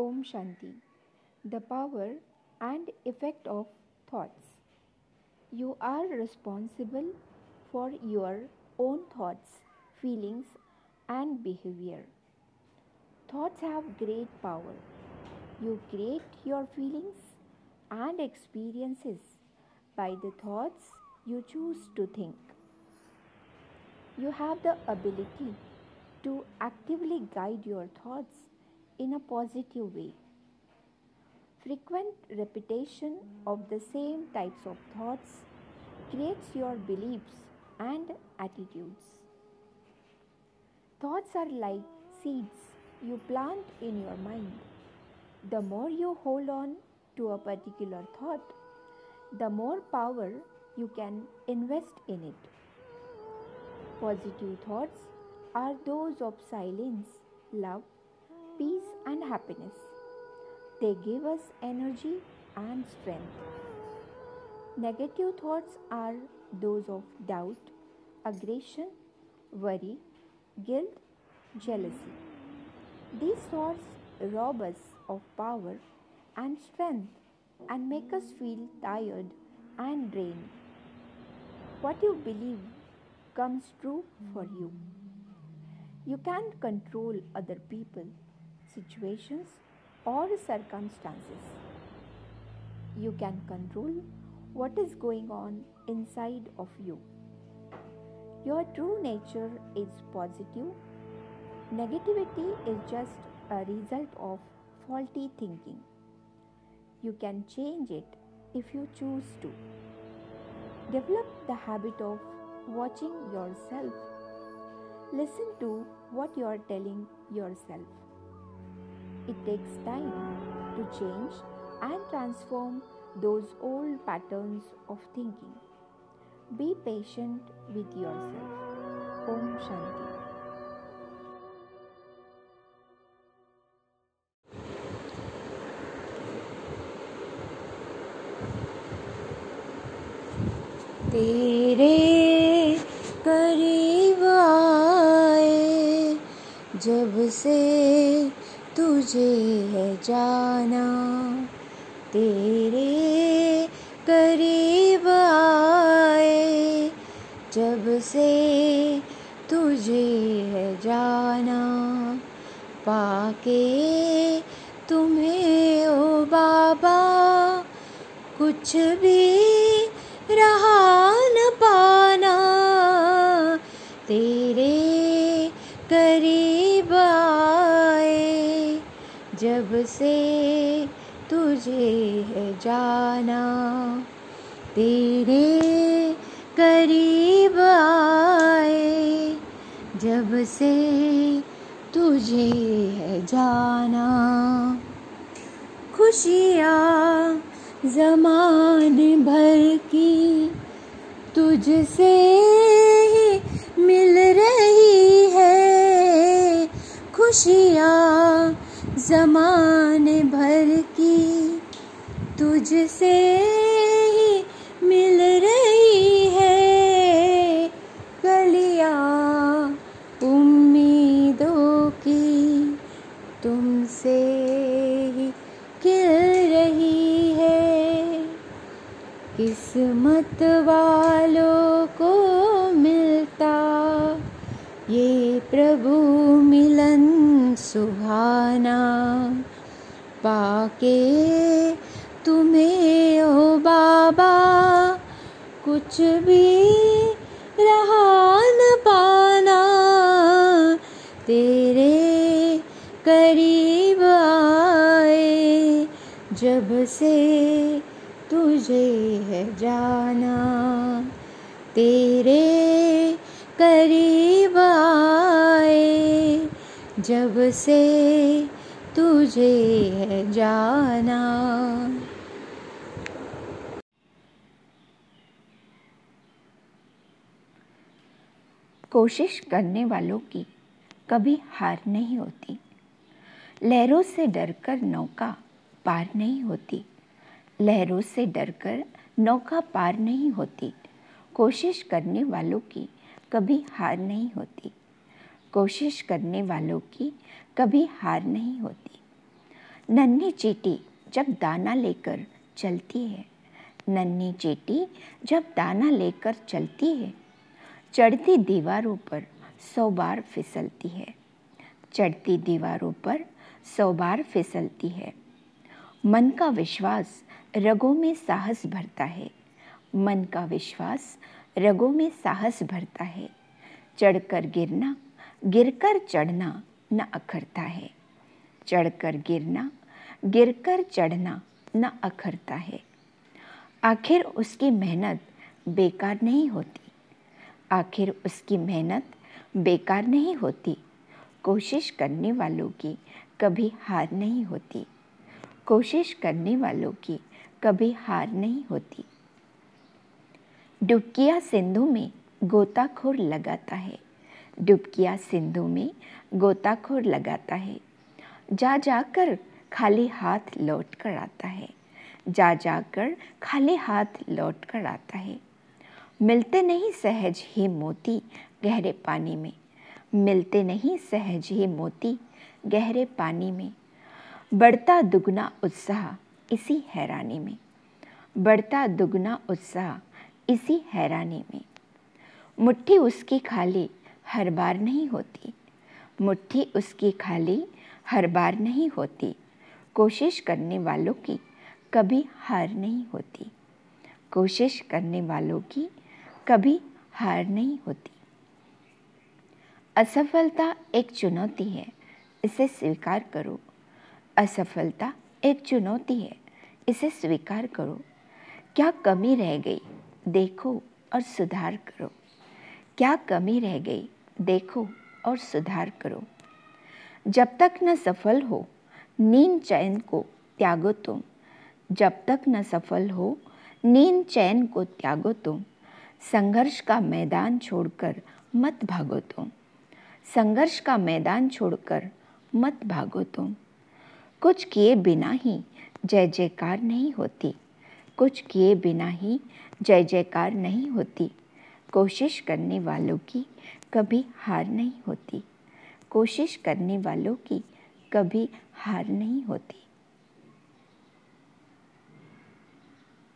Om Shanti. The power and effect of thoughts. You are responsible for your own thoughts, feelings, and behavior. Thoughts have great power. You create your feelings and experiences by the thoughts you choose to think. You have the ability to actively guide your thoughts in a positive way. Frequent repetition of the same types of thoughts creates your beliefs and attitudes. Thoughts are like seeds you plant in your mind. The more you hold on to a particular thought, the more power you can invest in it. Positive thoughts are those of silence, love, peace, and happiness. They give us energy and strength. Negative thoughts are those of doubt, aggression, worry, guilt, jealousy. These thoughts rob us of power and strength and make us feel tired and drained. What you believe comes true for you. You can't control other people, situations, or circumstances. You can control what is going on inside of you. Your true nature is positive. Negativity is just a result of faulty thinking. You can change it if you choose to. Develop the habit of watching yourself. Listen to what you are telling yourself. It takes time to change and transform those old patterns of thinking. Be patient with yourself. Om Shanti. तेरे करीब आए जब से तुझे है जाना, तेरे करीब आए। जब से तुझे है जाना, पाके तुम्हें ओ बाबा, कुछ भी रहा से तुझे है जाना। तेरे करीब आए, जब से तुझे है जाना। खुशियाँ जमान भर की तुझसे ही मिल रही है। खुशियाँ जमान भर की तुझसे ही मिल रही है गलियाँ उम्मीदों की तुमसे ही खिल रही है। किस्मत वालों को मिलता, ये प्रभु मिलन सुहाना पाके तुम्हें, ओ बाबा, कुछ भी रहा न पाना। तेरे करीब आए जब से तुझे है जाना। तेरे करीब जब से तुझे है जाना। कोशिश करने वालों की कभी हार नहीं होती। लहरों से डरकर नौका पार नहीं होती। लहरों से डरकर नौका पार नहीं होती। कोशिश करने वालों की कभी हार नहीं होती। कोशिश करने वालों की कभी हार नहीं होती। नन्ही चीटी जब दाना लेकर चलती है। नन्ही चीटी जब दाना लेकर चलती है। चढ़ती दीवारों पर सौ बार फिसलती है। चढ़ती दीवारों पर सौ बार फिसलती है। मन का विश्वास रगों में साहस भरता है। मन का विश्वास रगों में साहस भरता है। चढ़कर गिरना गिरकर चढ़ना न अखरता है। चढ़कर गिरना, गिरकर चढ़ना न अखरता है। आखिर उसकी मेहनत बेकार नहीं होती। आखिर उसकी मेहनत बेकार नहीं होती। कोशिश करने वालों की कभी हार नहीं होती। कोशिश करने वालों की कभी हार नहीं होती। डुबकिया सिंधु में गोताखोर लगाता है। डुबकिया सिंधु में गोताखोर लगाता है। जा जाकर खाली हाथ लौट कर आता है। जा जाकर खाली हाथ लौट कर आता है। मिलते नहीं सहज ही मोती गहरे पानी में। मिलते नहीं सहज ही मोती गहरे पानी में। बढ़ता दुगना उत्साह इसी हैरानी में। बढ़ता दुगना उत्साह इसी हैरानी में। मुट्ठी उसकी खाली हर बार नहीं होती। मुट्ठी उसकी खाली, हर बार नहीं होती। कोशिश करने वालों की कभी हार नहीं होती। कोशिश करने वालों की कभी हार नहीं होती। असफलता एक चुनौती है, इसे स्वीकार करो। असफलता एक चुनौती है, इसे स्वीकार करो। क्या कमी रह गई, देखो और सुधार करो। क्या कमी रह गई देखो और सुधार करो। जब तक न सफल हो, नींद चैन को त्यागो तुम। जब तक न सफल हो, नींद चैन को त्यागो तुम। संघर्ष का मैदान छोड़कर मत भागो तुम। संघर्ष का मैदान छोड़कर मत भागो तुम। कुछ किए बिना ही जय जयकार नहीं होती। कुछ किए बिना ही जय जयकार नहीं होती। कोशिश करने वालों की कभी हार नहीं होती। कोशिश करने वालों की कभी हार नहीं होती।